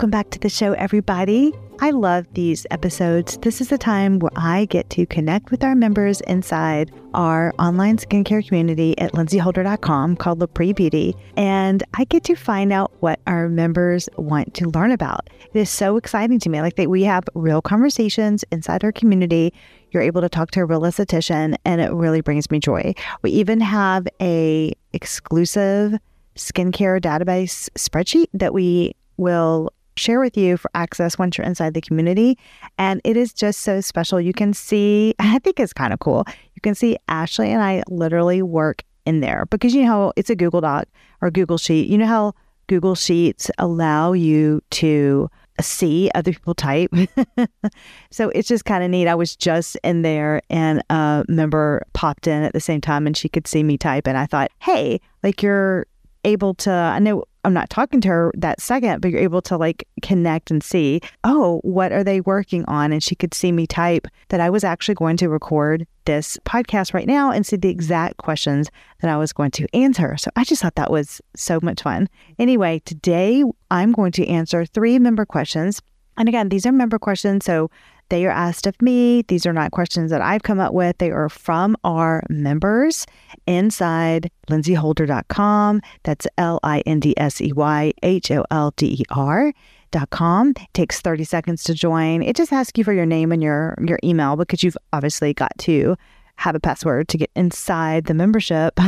Welcome back to the show, everybody. I love these episodes. This is the time where I get to connect with our members inside our online skincare community at lindseyholder.com called LaPree Beauty. And I get to find out what our members want to learn about. It is so exciting to me. Like that we have real conversations inside our community. You're able to talk to a real esthetician and it really brings me joy. We even have a exclusive skincare database spreadsheet that we will share with you for access once you're inside the community. And it is just so special. You can see, I think it's kind of cool. You can see Ashley and I literally work in there because you know how it's a Google Doc or Google Sheet. You know how Google Sheets allow you to see other people type. so it's just kind of neat. I was just in there and a member popped in at the same time and she could see me type. And I thought, hey, like you're able to, I know I'm not talking to her that second, but you're able to like connect and see, oh, what are they working on? And she could see me type that I was actually going to record this podcast right now and see the exact questions that I was going to answer. So I just thought that was so much fun. Anyway, today I'm going to answer three member questions. And again, these are member questions. So they are asked of me. These are not questions that I've come up with. They are from our members inside lindseyholder.com. That's L I N D S E Y H O L D E R. Dot com. It takes 30 seconds to join. It just asks you for your name and your your email because you've obviously got to have a password to get inside the membership.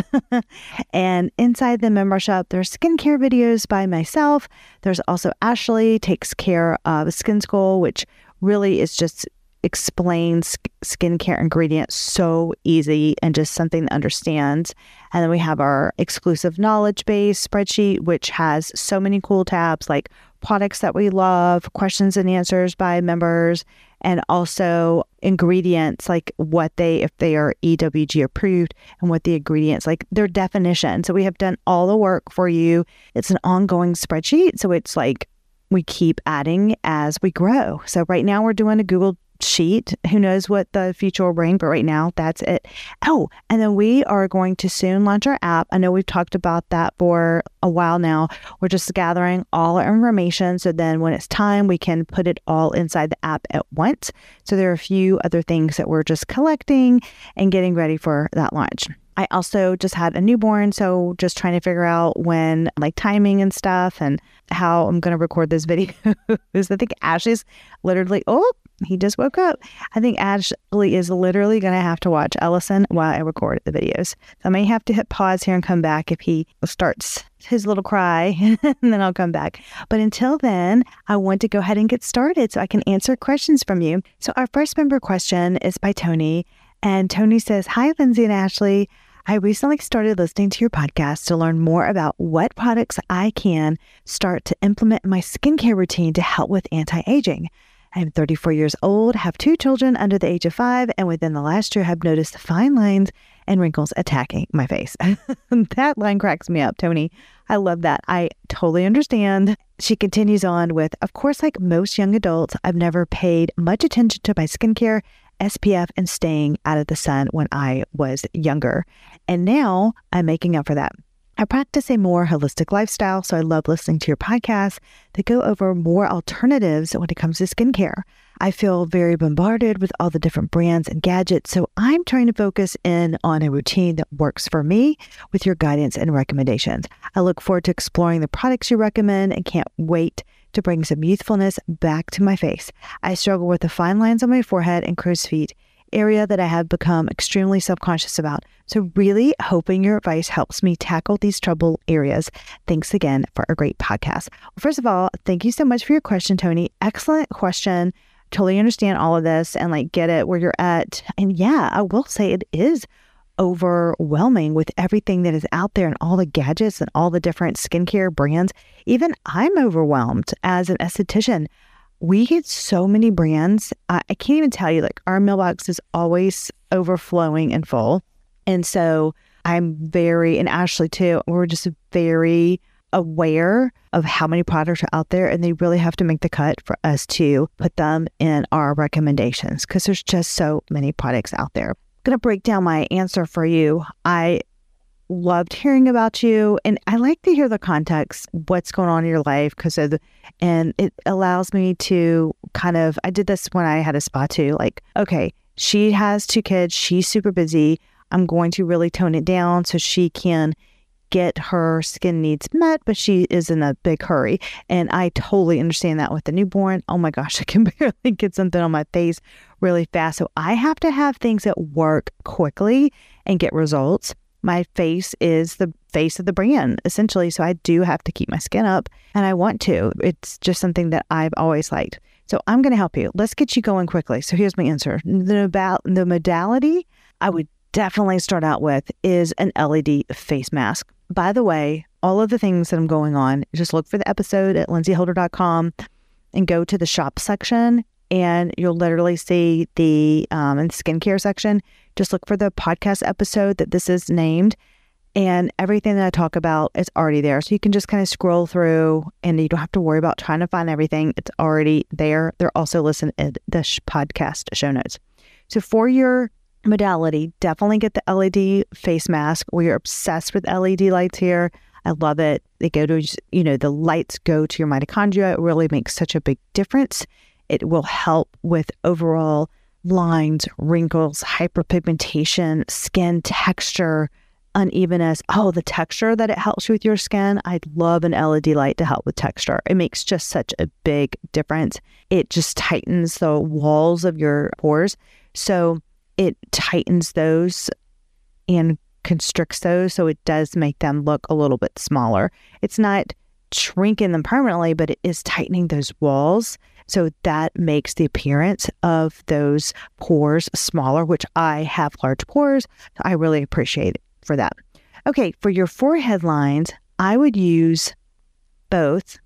and inside the membership, there's skincare videos by myself. There's also Ashley takes care of Skin School, which really is just explains skincare ingredients so easy and just something to understand. And then we have our exclusive knowledge base spreadsheet, which has so many cool tabs like products that we love, questions and answers by members, and also ingredients like what they, if they are EWG approved, and what the ingredients like their definition. So we have done all the work for you. It's an ongoing spreadsheet. So it's like we keep adding as we grow. So right now we're doing a Google sheet. Who knows what the future will bring, but right now that's it. Oh, and then we are going to soon launch our app. I know we've talked about that for a while now. We're just gathering all our information. So then when it's time, we can put it all inside the app at once. So there are a few other things that we're just collecting and getting ready for that launch. I also just had a newborn, so just trying to figure out when, like timing and stuff, and how I'm going to record this video. Because I think Ashley's literally, oh, he just woke up. I think Ashley is literally going to have to watch Ellison while I record the videos. So I may have to hit pause here and come back if he starts his little cry, and then I'll come back. But until then, I want to go ahead and get started so I can answer questions from you. So our first member question is by Tony. And Tony says, Hi, Lindsey and Ashley. I recently started listening to your podcast to learn more about what products I can start to implement in my skincare routine to help with anti aging. I'm 34 years old, have two children under the age of five, and within the last year have noticed fine lines and wrinkles attacking my face. that line cracks me up, Tony. I love that. I totally understand. She continues on with, Of course, like most young adults, I've never paid much attention to my skincare SPF and staying out of the sun when I was younger. And now I'm making up for that. I practice a more holistic lifestyle, so I love listening to your podcasts that go over more alternatives when it comes to skincare. I feel very bombarded with all the different brands and gadgets, so I'm trying to focus in on a routine that works for me with your guidance and recommendations. I look forward to exploring the products you recommend and can't wait to bring some youthfulness back to my face. I struggle with the fine lines on my forehead and crow's feet, area that I have become extremely self conscious about. So, really hoping your advice helps me tackle these trouble areas. Thanks again for a great podcast. First of all, thank you so much for your question, Tony. Excellent question. Totally understand all of this and like get it where you're at. And yeah, I will say it is overwhelming with everything that is out there and all the gadgets and all the different skincare brands. Even I'm overwhelmed as an esthetician. We get so many brands. I, I can't even tell you, like, our mailbox is always overflowing and full. And so I'm very, and Ashley too, we're just very aware of how many products are out there and they really have to make the cut for us to put them in our recommendations because there's just so many products out there going to break down my answer for you. I loved hearing about you. And I like to hear the context, what's going on in your life, because and it allows me to kind of, I did this when I had a spa too. Like, okay, she has two kids, she's super busy. I'm going to really tone it down so she can get her skin needs met, but she is in a big hurry. And I totally understand that with the newborn. Oh my gosh, I can barely get something on my face really fast. So I have to have things that work quickly and get results. My face is the face of the brand, essentially. So I do have to keep my skin up and I want to. It's just something that I've always liked. So I'm going to help you. Let's get you going quickly. So here's my answer. The, about the modality I would definitely start out with is an LED face mask. By the way, all of the things that I'm going on, just look for the episode at lindseyholder.com and go to the shop section and you'll literally see the um, in skincare section. Just look for the podcast episode that this is named, and everything that I talk about is already there. So you can just kind of scroll through, and you don't have to worry about trying to find everything. It's already there. They're also listed in the sh- podcast show notes. So for your modality, definitely get the LED face mask. We are obsessed with LED lights here. I love it. They go to, you know, the lights go to your mitochondria. It really makes such a big difference. It will help with overall lines, wrinkles, hyperpigmentation, skin texture, unevenness. Oh, the texture that it helps with your skin. I'd love an LED light to help with texture. It makes just such a big difference. It just tightens the walls of your pores. So it tightens those and constricts those. So it does make them look a little bit smaller. It's not shrinking them permanently, but it is tightening those walls. So that makes the appearance of those pores smaller, which I have large pores. So I really appreciate it for that. Okay, for your forehead lines, I would use both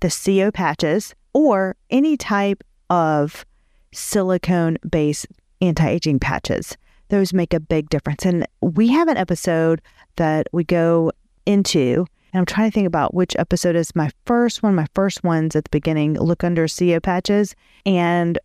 the SiO patches or any type of silicone based anti aging patches. Those make a big difference. And we have an episode that we go into and I'm trying to think about which episode is my first one. My first one's at the beginning, look under SiO patches. And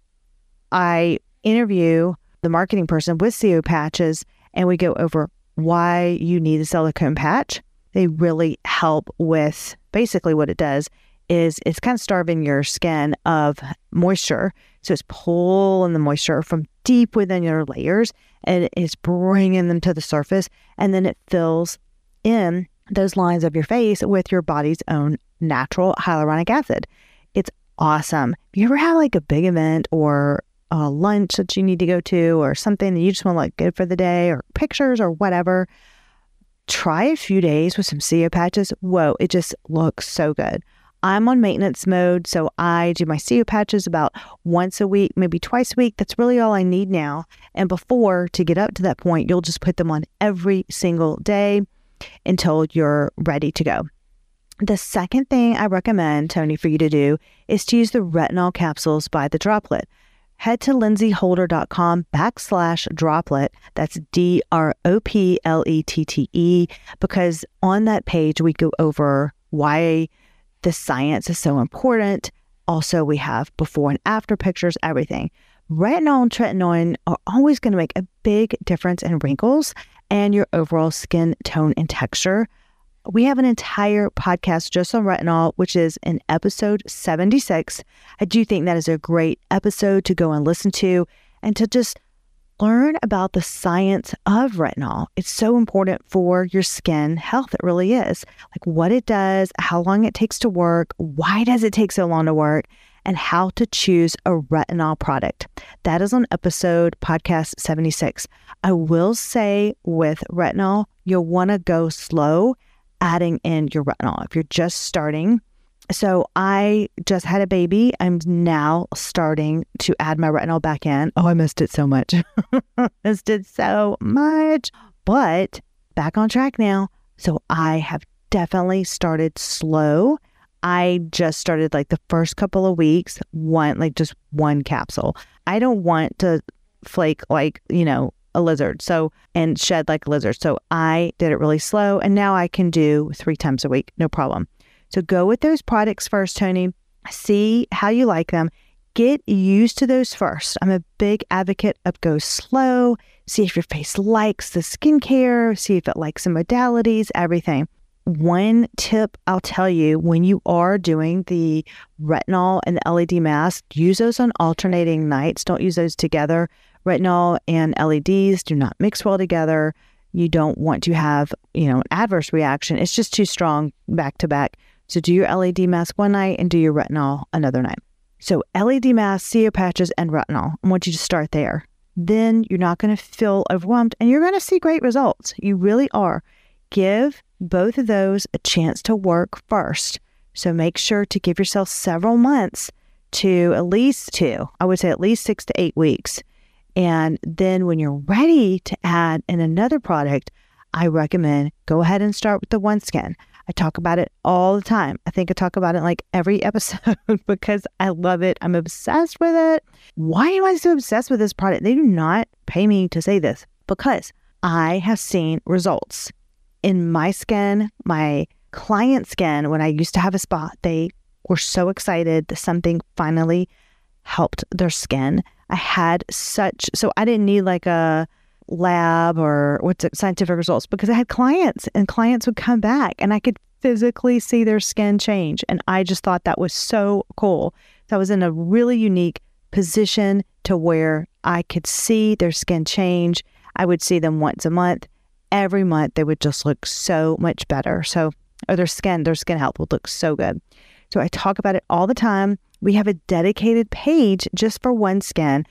I interview the marketing person with SiO patches and we go over why you need a silicone patch. They really help with basically what it does is it's kind of starving your skin of moisture. So it's pulling the moisture from deep within your layers and it's bringing them to the surface. And then it fills in those lines of your face with your body's own natural hyaluronic acid. It's awesome. If you ever have like a big event or a lunch that you need to go to or something that you just want to look good for the day or pictures or whatever, try a few days with some SiO patches. Whoa, it just looks so good. I'm on maintenance mode, so I do my SiO patches about once a week, maybe twice a week. That's really all I need now. And before, to get up to that point, you'll just put them on every single day until you're ready to go. The second thing I recommend, Tony, for you to do is to use the retinol capsules by the Droplette. Head to lindseyholder.com backslash droplette. That's D R O P L E T T E, because on that page we go over why the science is so important. Also, we have before and after pictures, everything. Retinol and tretinoin are always going to make a big difference in wrinkles and your overall skin tone and texture. We have an entire podcast just on retinol, which is in episode 76. I do think that is a great episode to go and listen to and to just learn about the science of retinol. It's so important for your skin health. It really is. Like what it does, how long it takes to work, why does it take so long to work, and how to choose a retinol product. That is on episode podcast 76. I will say with retinol, you'll want to go slow adding in your retinol. If you're just starting, so I just had a baby. I'm now starting to add my retinol back in. Oh, I missed it so much. missed it so much. But back on track now. So I have definitely started slow I just started like the first couple of weeks, one, like just one capsule. I don't want to flake like, you know, a lizard. So, and shed like a lizard. So I did it really slow. And now I can do three times a week, no problem. So go with those products first, Tony. See how you like them. Get used to those first. I'm a big advocate of go slow, see if your face likes the skincare, see if it likes the modalities, everything. One tip I'll tell you when you are doing the retinol and the LED mask, use those on alternating nights. Don't use those together. Retinol and LEDs do not mix well together. You don't want to have, you know, an adverse reaction. It's just too strong back to back. So do your LED mask one night and do your retinol another night. So LED mask, SiO patches, and retinol. I want you to start there. Then you're not going to feel overwhelmed and you're going to see great results. You really are. Give both of those a chance to work first. So make sure to give yourself several months to at least two, I would say at least six to eight weeks. And then when you're ready to add in another product, I recommend go ahead and start with the OneSkin. I talk about it all the time. I think I talk about it like every episode because I love it. I'm obsessed with it. Why am I so obsessed with this product? They do not pay me to say this because I have seen results in my skin, my client skin, when I used to have a spot, they were so excited that something finally helped their skin. I had such, so I didn't need like a lab or what's it, scientific results because I had clients and clients would come back and I could physically see their skin change. And I just thought that was so cool. So I was in a really unique position to where I could see their skin change. I would see them once a month every month they would just look so much better. So, or their skin, their skin health would look so good. So I talk about it all the time. We have a dedicated page just for OneSkin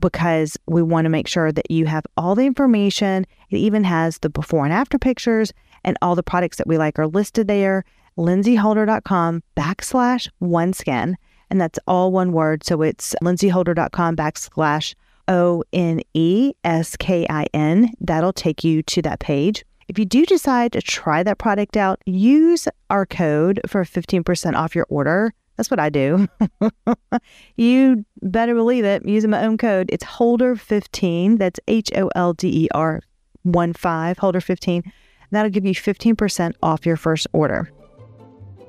because we want to make sure that you have all the information. It even has the before and after pictures and all the products that we like are listed there. lindseyholder.com backslash OneSkin. And that's all one word. So it's lindseyholder.com backslash O N E S K I N. That'll take you to that page. If you do decide to try that product out, use our code for 15% off your order. That's what I do. you better believe it. Using my own code, it's Holder15. That's H O L D E R 1 5, Holder15. That'll give you 15% off your first order.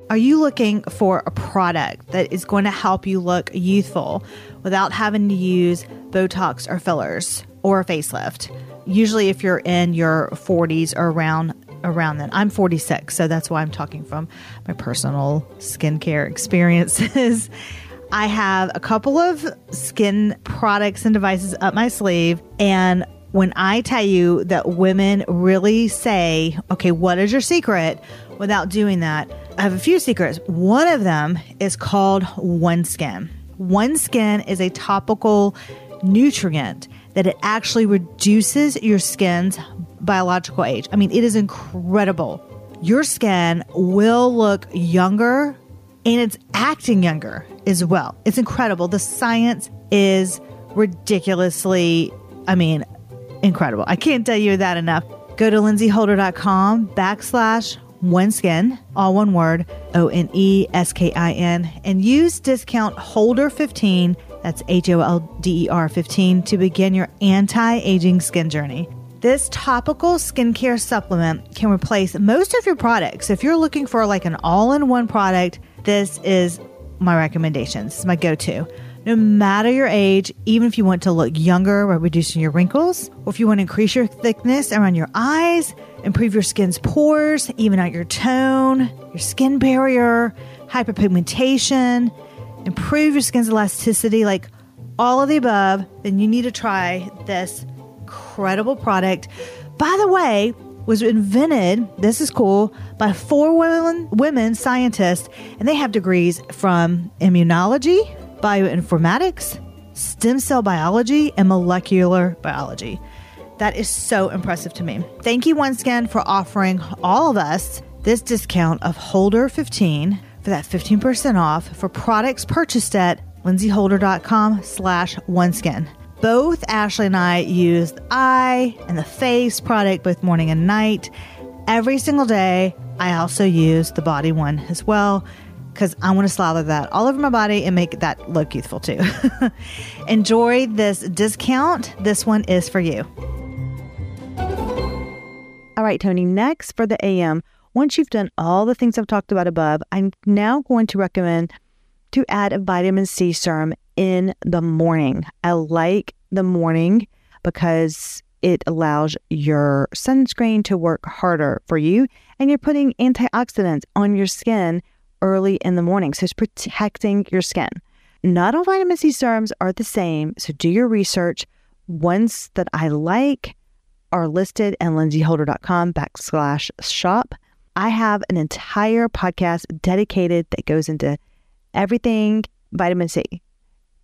Are you looking for a product that is going to help you look youthful without having to use Botox or fillers or a facelift? Usually, if you're in your 40s or around around then. I'm 46, so that's why I'm talking from my personal skincare experiences. I have a couple of skin products and devices up my sleeve, and when I tell you that women really say, okay, what is your secret without doing that? I have a few secrets. One of them is called OneSkin. One Skin is a topical nutrient that it actually reduces your skin's biological age. I mean, it is incredible. Your skin will look younger and it's acting younger as well. It's incredible. The science is ridiculously, I mean, incredible. I can't tell you that enough. Go to lindseyholder.com backslash OneSkin, all one word, O N E S K I N, and use discount HOLDER15, that's H O L D E R 15, to begin your anti aging skin journey. This topical skincare supplement can replace most of your products. If you're looking for like an all in one product, this is my recommendation. This is my go to no matter your age, even if you want to look younger by reducing your wrinkles, or if you want to increase your thickness around your eyes, improve your skin's pores, even out your tone, your skin barrier, hyperpigmentation, improve your skin's elasticity, like all of the above, then you need to try this incredible product. By the way, was invented, this is cool, by four women, women scientists, and they have degrees from immunology, bioinformatics, stem cell biology, and molecular biology. That is so impressive to me. Thank you once again for offering all of us this discount of Holder 15 for that 15% off for products purchased at lindseyholder.com slash oneskin. Both Ashley and I use the eye and the face product both morning and night. Every single day, I also use the body one as well because I want to slather that all over my body and make that look youthful too. Enjoy this discount. This one is for you. All right, Tony, next for the AM, once you've done all the things I've talked about above, I'm now going to recommend to add a vitamin C serum in the morning. I like the morning because it allows your sunscreen to work harder for you, and you're putting antioxidants on your skin early in the morning. So it's protecting your skin. Not all vitamin C serums are the same, so do your research. Ones that I like are listed at lindseyholder.com backslash shop. I have an entire podcast dedicated that goes into everything vitamin C.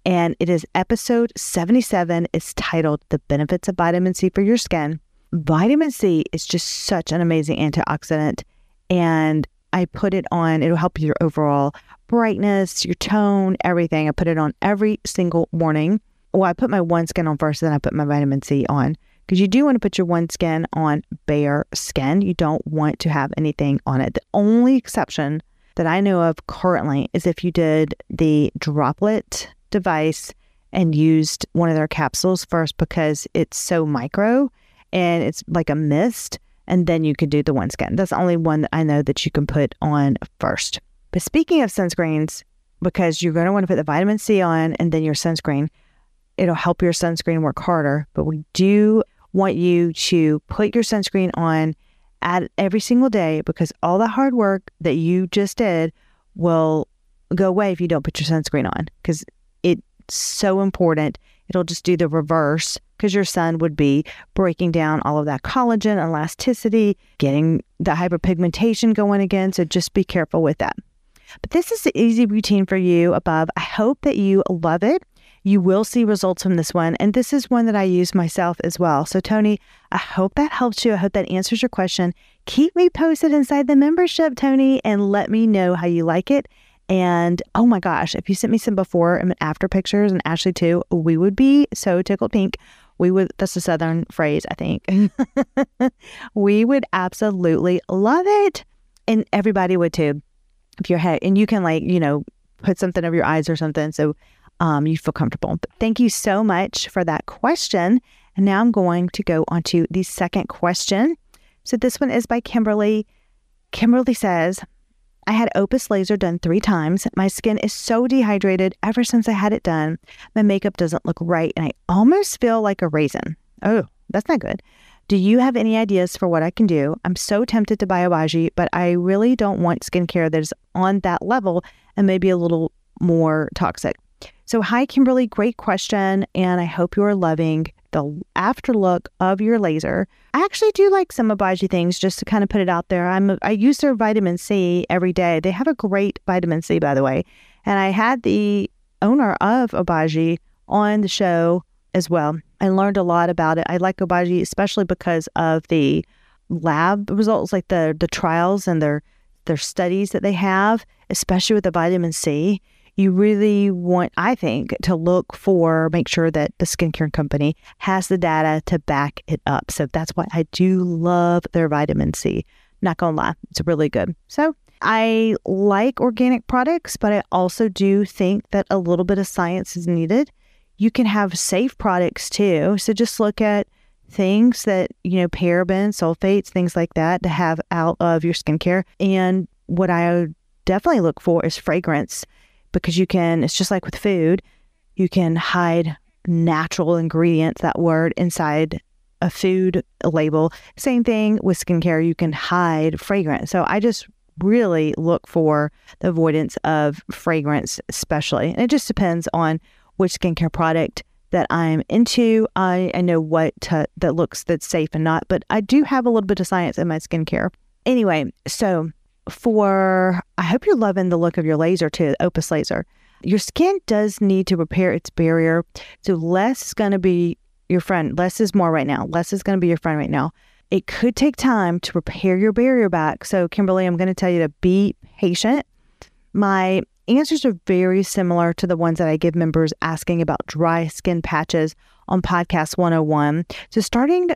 And it is episode 77. It's titled The Benefits of Vitamin C for Your Skin. Vitamin C is just such an amazing antioxidant. And I put it on, it'll help your overall brightness, your tone, everything. I put it on every single morning. Well, I put my OneSkin on first, then I put my vitamin C on because you do want to put your OneSkin on bare skin. You don't want to have anything on it. The only exception that I know of currently is if you did the Droplette device and used one of their capsules first because it's so micro and it's like a mist. And then you could do the OneSkin. That's the only one that I know that you can put on first. But speaking of sunscreens, because you're going to want to put the vitamin C on and then your sunscreen, it'll help your sunscreen work harder. But we do want you to put your sunscreen on at every single day because all the hard work that you just did will go away if you don't put your sunscreen on because so important. It'll just do the reverse because your sun would be breaking down all of that collagen, elasticity, getting the hyperpigmentation going again. So just be careful with that. But this is the easy routine for you above. I hope that you love it. You will see results from this one. And this is one that I use myself as well. So, Tony, I hope that helps you. I hope that answers your question. Keep me posted inside the membership, Tony, and let me know how you like it. And oh my gosh, if you sent me some before and after pictures, and Ashley too, we would be so tickled pink. We would, that's a Southern phrase, I think. we would absolutely love it. And everybody would too. If you're head, and you can like, you know, put something over your eyes or something so um, you feel comfortable. But thank you so much for that question. And now I'm going to go on to the second question. So this one is by Kimberly. Kimberly says, I had Opus Laser done three times. My skin is so dehydrated ever since I had it done. My makeup doesn't look right, and I almost feel like a raisin. Oh, that's not good. Do you have any ideas for what I can do? I'm so tempted to buy Obagi, but I really don't want skincare that is on that level and maybe a little more toxic. So, hi, Kimberly. Great question. And I hope you are loving the after look of your laser. I actually do like some Obagi things just to kind of put it out there. I'm I use their vitamin C every day. They have a great vitamin C, by the way. And I had the owner of Obagi on the show as well. I learned a lot about it. I like Obagi especially because of the lab results, like the the trials and their their studies that they have, especially with the vitamin C you really want, I think, to look for, make sure that the skincare company has the data to back it up. So that's why I do love their vitamin C. Not gonna lie, it's really good. So I like organic products, but I also do think that a little bit of science is needed. You can have safe products too. So just look at things that, you know, parabens, sulfates, things like that to have out of your skincare. And what I definitely look for is fragrance because you can, it's just like with food, you can hide natural ingredients, that word, inside a food label. Same thing with skincare, you can hide fragrance. So I just really look for the avoidance of fragrance, especially. And it just depends on which skincare product that I'm into. I, I know what to, that looks that's safe and not, but I do have a little bit of science in my skincare. Anyway, so for I hope you're loving the look of your laser too, Opus laser. Your skin does need to repair its barrier. So less is going to be your friend. Less is more right now. Less is going to be your friend right now. It could take time to repair your barrier back. So Kimberly, I'm going to tell you to be patient. My answers are very similar to the ones that I give members asking about dry skin patches on podcast 101. So starting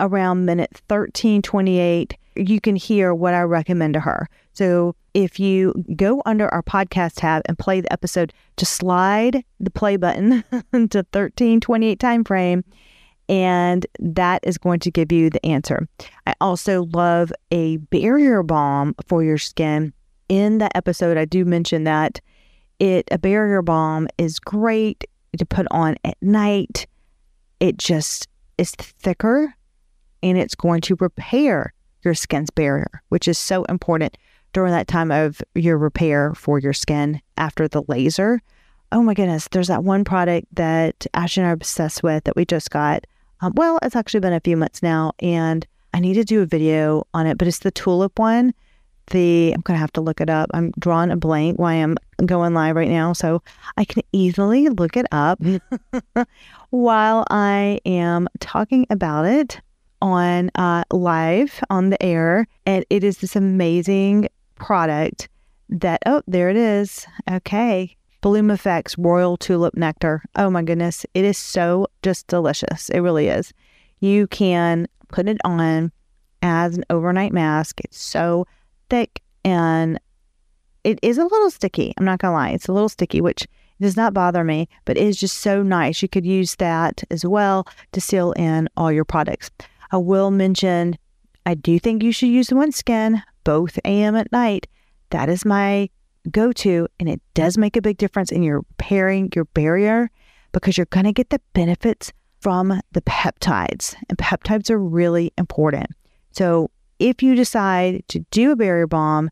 around minute 1328 you can hear what I recommend to her. So if you go under our podcast tab and play the episode, just slide the play button to 1328 time frame and that is going to give you the answer. I also love a barrier balm for your skin. In that episode, I do mention that it a barrier balm is great to put on at night. It just is thicker and it's going to repair your skin's barrier, which is so important during that time of your repair for your skin after the laser. Oh my goodness, there's that one product that Ashley and I are obsessed with that we just got. Um, well, it's actually been a few months now, and I need to do a video on it, but it's the tulip one. The I'm gonna have to look it up. I'm drawing a blank while I'm going live right now, so I can easily look it up while I am talking about it on uh, live on the air. And it is this amazing product that, oh, there it is. Okay. Bloom Effects Royal Tulip Nectar. Oh my goodness. It is so just delicious. It really is. You can put it on as an overnight mask. It's so thick and it is a little sticky. I'm not going to lie. It's a little sticky, which does not bother me, but it is just so nice. You could use that as well to seal in all your products. I will mention I do think you should use the OneSkin both AM at night. That is my go to, and it does make a big difference in your repairing your barrier because you're going to get the benefits from the peptides, and peptides are really important. So, if you decide to do a barrier balm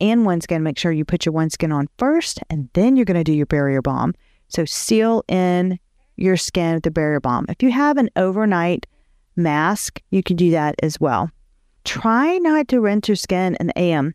and OneSkin, make sure you put your OneSkin on first, and then you're going to do your barrier balm. So, seal in your skin with the barrier balm. If you have an overnight mask, you can do that as well. Try not to rinse your skin in the AM.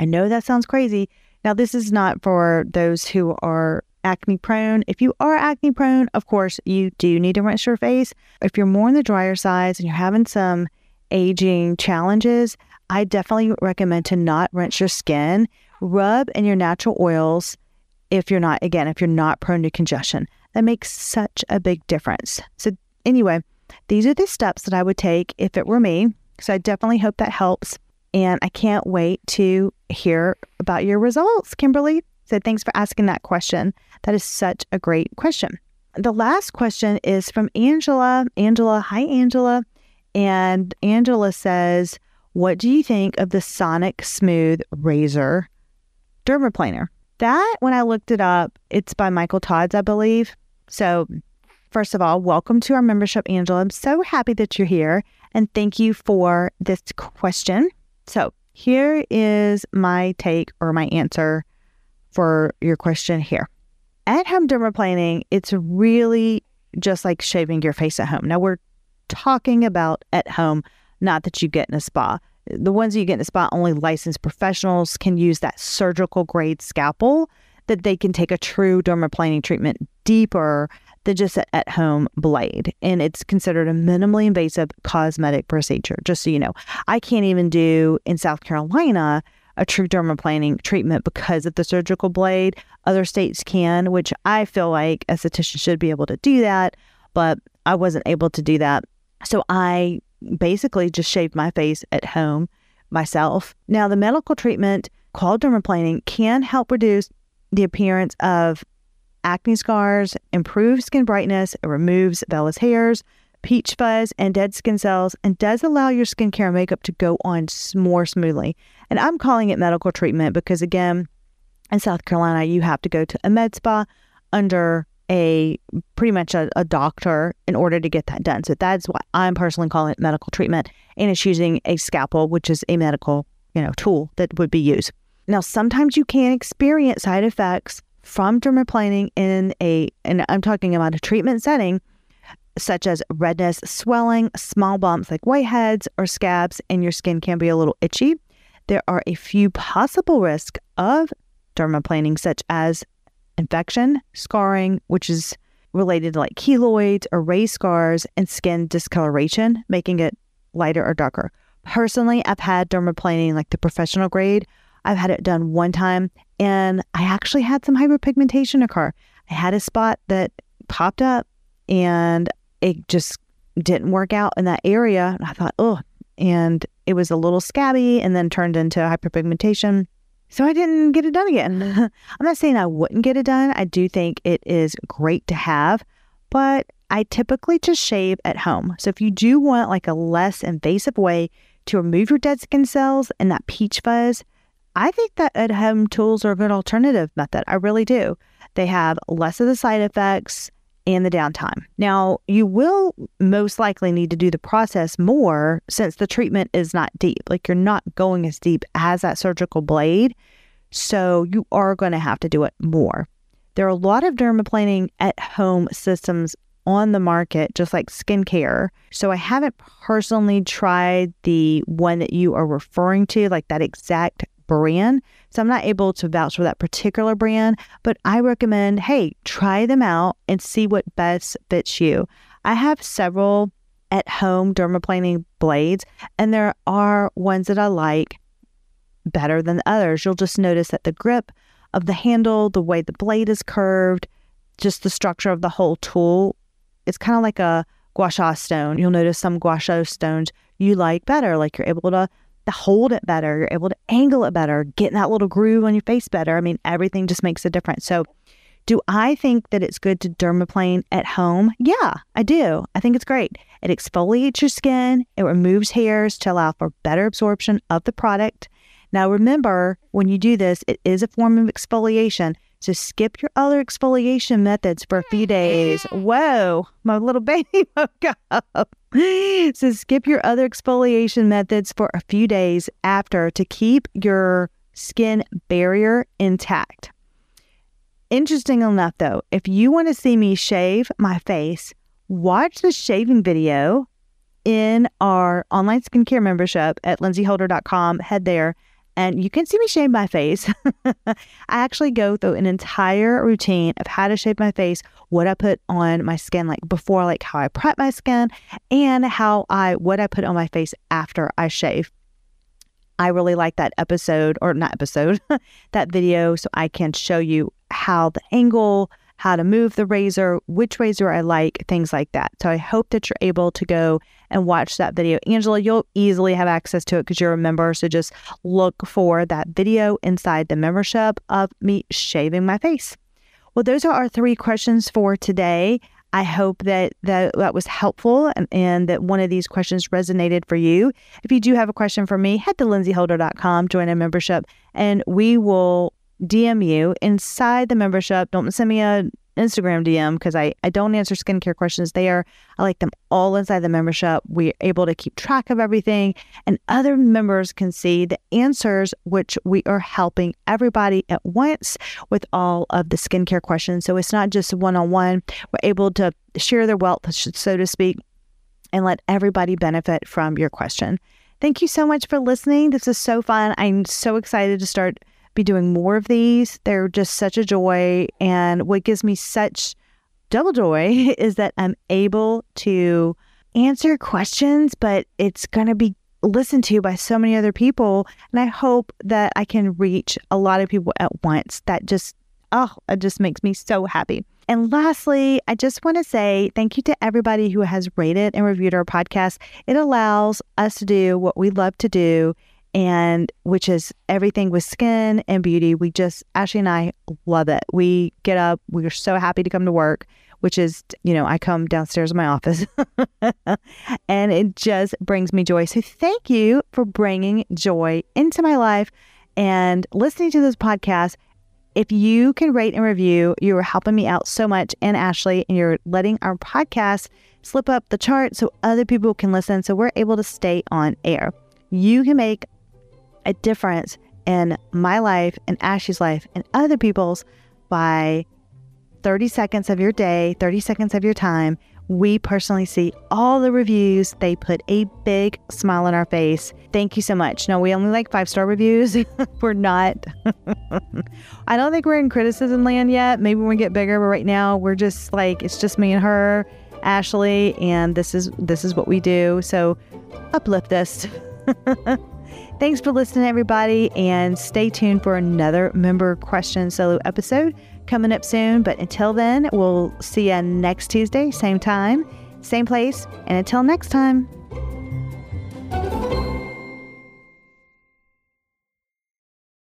I know that sounds crazy. Now, this is not for those who are acne prone. If you are acne prone, of course, you do need to rinse your face. If you're more on the drier side and you're having some aging challenges, I definitely recommend to not rinse your skin. Rub in your natural oils if you're not, again, if you're not prone to congestion. That makes such a big difference. So, anyway, these are the steps that I would take if it were me. So I definitely hope that helps. And I can't wait to hear about your results, Kimberly. So thanks for asking that question. That is such a great question. The last question is from Angela. Angela, hi, Angela. And Angela says, What do you think of the Sonic Smooth Razor Dermaplaner? That, when I looked it up, it's by Michael Todd's, I believe. So First of all, welcome to our membership, Angela. I'm so happy that you're here and thank you for this question. So, here is my take or my answer for your question here. At home dermaplaning, it's really just like shaving your face at home. Now, we're talking about at home, not that you get in a spa. The ones you get in a spa, only licensed professionals can use that surgical grade scalpel that they can take a true dermaplaning treatment deeper than just at home blade. And it's considered a minimally invasive cosmetic procedure, just so you know. I can't even do in South Carolina a true dermaplaning treatment because of the surgical blade. Other states can, which I feel like a esthetician should be able to do that, but I wasn't able to do that. So I basically just shaved my face at home myself. Now, the medical treatment called dermaplaning can help reduce the appearance of acne scars, improves skin brightness, it removes vellus hairs, peach fuzz, and dead skin cells, and does allow your skincare makeup to go on more smoothly. And I'm calling it medical treatment because, again, in South Carolina, you have to go to a med spa under a pretty much a, a, doctor in order to get that done. So that's why I'm personally calling it medical treatment. And it's using a scalpel, which is a medical, you know, tool that would be used. Now, sometimes you can experience side effects from dermaplaning in a, and I'm talking about a treatment setting, such as redness, swelling, small bumps like whiteheads or scabs, and your skin can be a little itchy. There are a few possible risks of dermaplaning, such as infection, scarring, which is related to like keloids or raised scars, and skin discoloration, making it lighter or darker. Personally, I've had dermaplaning like the professional grade. I've had it done one time and I actually had some hyperpigmentation occur. I had a spot that popped up and it just didn't work out in that area. I thought, oh, and it was a little scabby and then turned into hyperpigmentation. So I didn't get it done again. I'm not saying I wouldn't get it done. I do think it is great to have, but I typically just shave at home. So if you do want like a less invasive way to remove your dead skin cells and that peach fuzz, I think that at home tools are a good alternative method. I really do. They have less of the side effects and the downtime. Now, you will most likely need to do the process more since the treatment is not deep. Like you're not going as deep as that surgical blade. So you are going to have to do it more. There are a lot of dermaplaning at home systems on the market, just like skincare. So I haven't personally tried the one that you are referring to, like that exact brand. So I'm not able to vouch for that particular brand, but I recommend, hey, try them out and see what best fits you. I have several at home dermaplaning blades, and there are ones that I like better than others. You'll just notice that the grip of the handle, the way the blade is curved, just the structure of the whole tool, it's kind of like a gua sha stone. You'll notice some gua sha stones you like better, like you're able to, to hold it better, you're able to angle it better, get that little groove on your face better. I mean, everything just makes a difference. So, do I think that it's good to dermaplane at home? Yeah, I do. I think it's great. It exfoliates your skin, it removes hairs to allow for better absorption of the product. Now, remember, when you do this, it is a form of exfoliation. So skip your other exfoliation methods for a few mm, days. Whoa, my little baby woke up. So skip your other exfoliation methods for a few days after to keep your skin barrier intact. Interesting enough, though, if you want to see me shave my face, watch the shaving video in our online skincare membership at lindseyholder.com. Head there and you can see me shave my face. I actually go through an entire routine of how to shave my face, what I put on my skin like before, like how I prep my skin, and how I what I put on my face after I shave. I really like that episode or not episode, that video so I can show you how the angle how to move the razor, which razor I like, things like that. So I hope that you're able to go and watch that video. Angela, you'll easily have access to it because you're a member. So just look for that video inside the membership of me shaving my face. Well, those are our three questions for today. I hope that that, that was helpful and, and, that one of these questions resonated for you. If you do have a question for me, head to lindseyholder.com, join a membership, and we will DM you inside the membership. Don't send me a Instagram DM because I, I don't answer skincare questions there. I like them all inside the membership. We're able to keep track of everything, and other members can see the answers, which we are helping everybody at once with all of the skincare questions. So it's not just one on one. We're able to share their wealth, so to speak, and let everybody benefit from your question. Thank you so much for listening. This is so fun. I'm so excited to start be doing more of these. They're just such a joy. And what gives me such double joy is that I'm able to answer questions, but it's going to be listened to by so many other people. And I hope that I can reach a lot of people at once. That just, oh, it just makes me so happy. And lastly, I just want to say thank you to everybody who has rated and reviewed our podcast. It allows us to do what we love to do and which is everything with skin and beauty. We just, Ashley and I love it. We get up, we're so happy to come to work, which is, you know, I come downstairs in my office and it just brings me joy. So thank you for bringing joy into my life and listening to this podcast. If you can rate and review, you are helping me out so much and Ashley, and you're letting our podcast slip up the chart so other people can listen so we're able to stay on air. You can make a difference in my life and Ashley's life and other people's by 30 seconds of your day, 30 seconds of your time. We personally see all the reviews. They put a big smile on our face. Thank you so much. No, we only like five star reviews. we're not. I don't think we're in criticism land yet. Maybe when we get bigger, but right now we're just like it's just me and her, Ashley, and this is this is what we do. So uplift us. Thanks for listening, everybody, and stay tuned for another member question solo episode coming up soon. But until then, we'll see you next Tuesday, same time, same place. And until next time.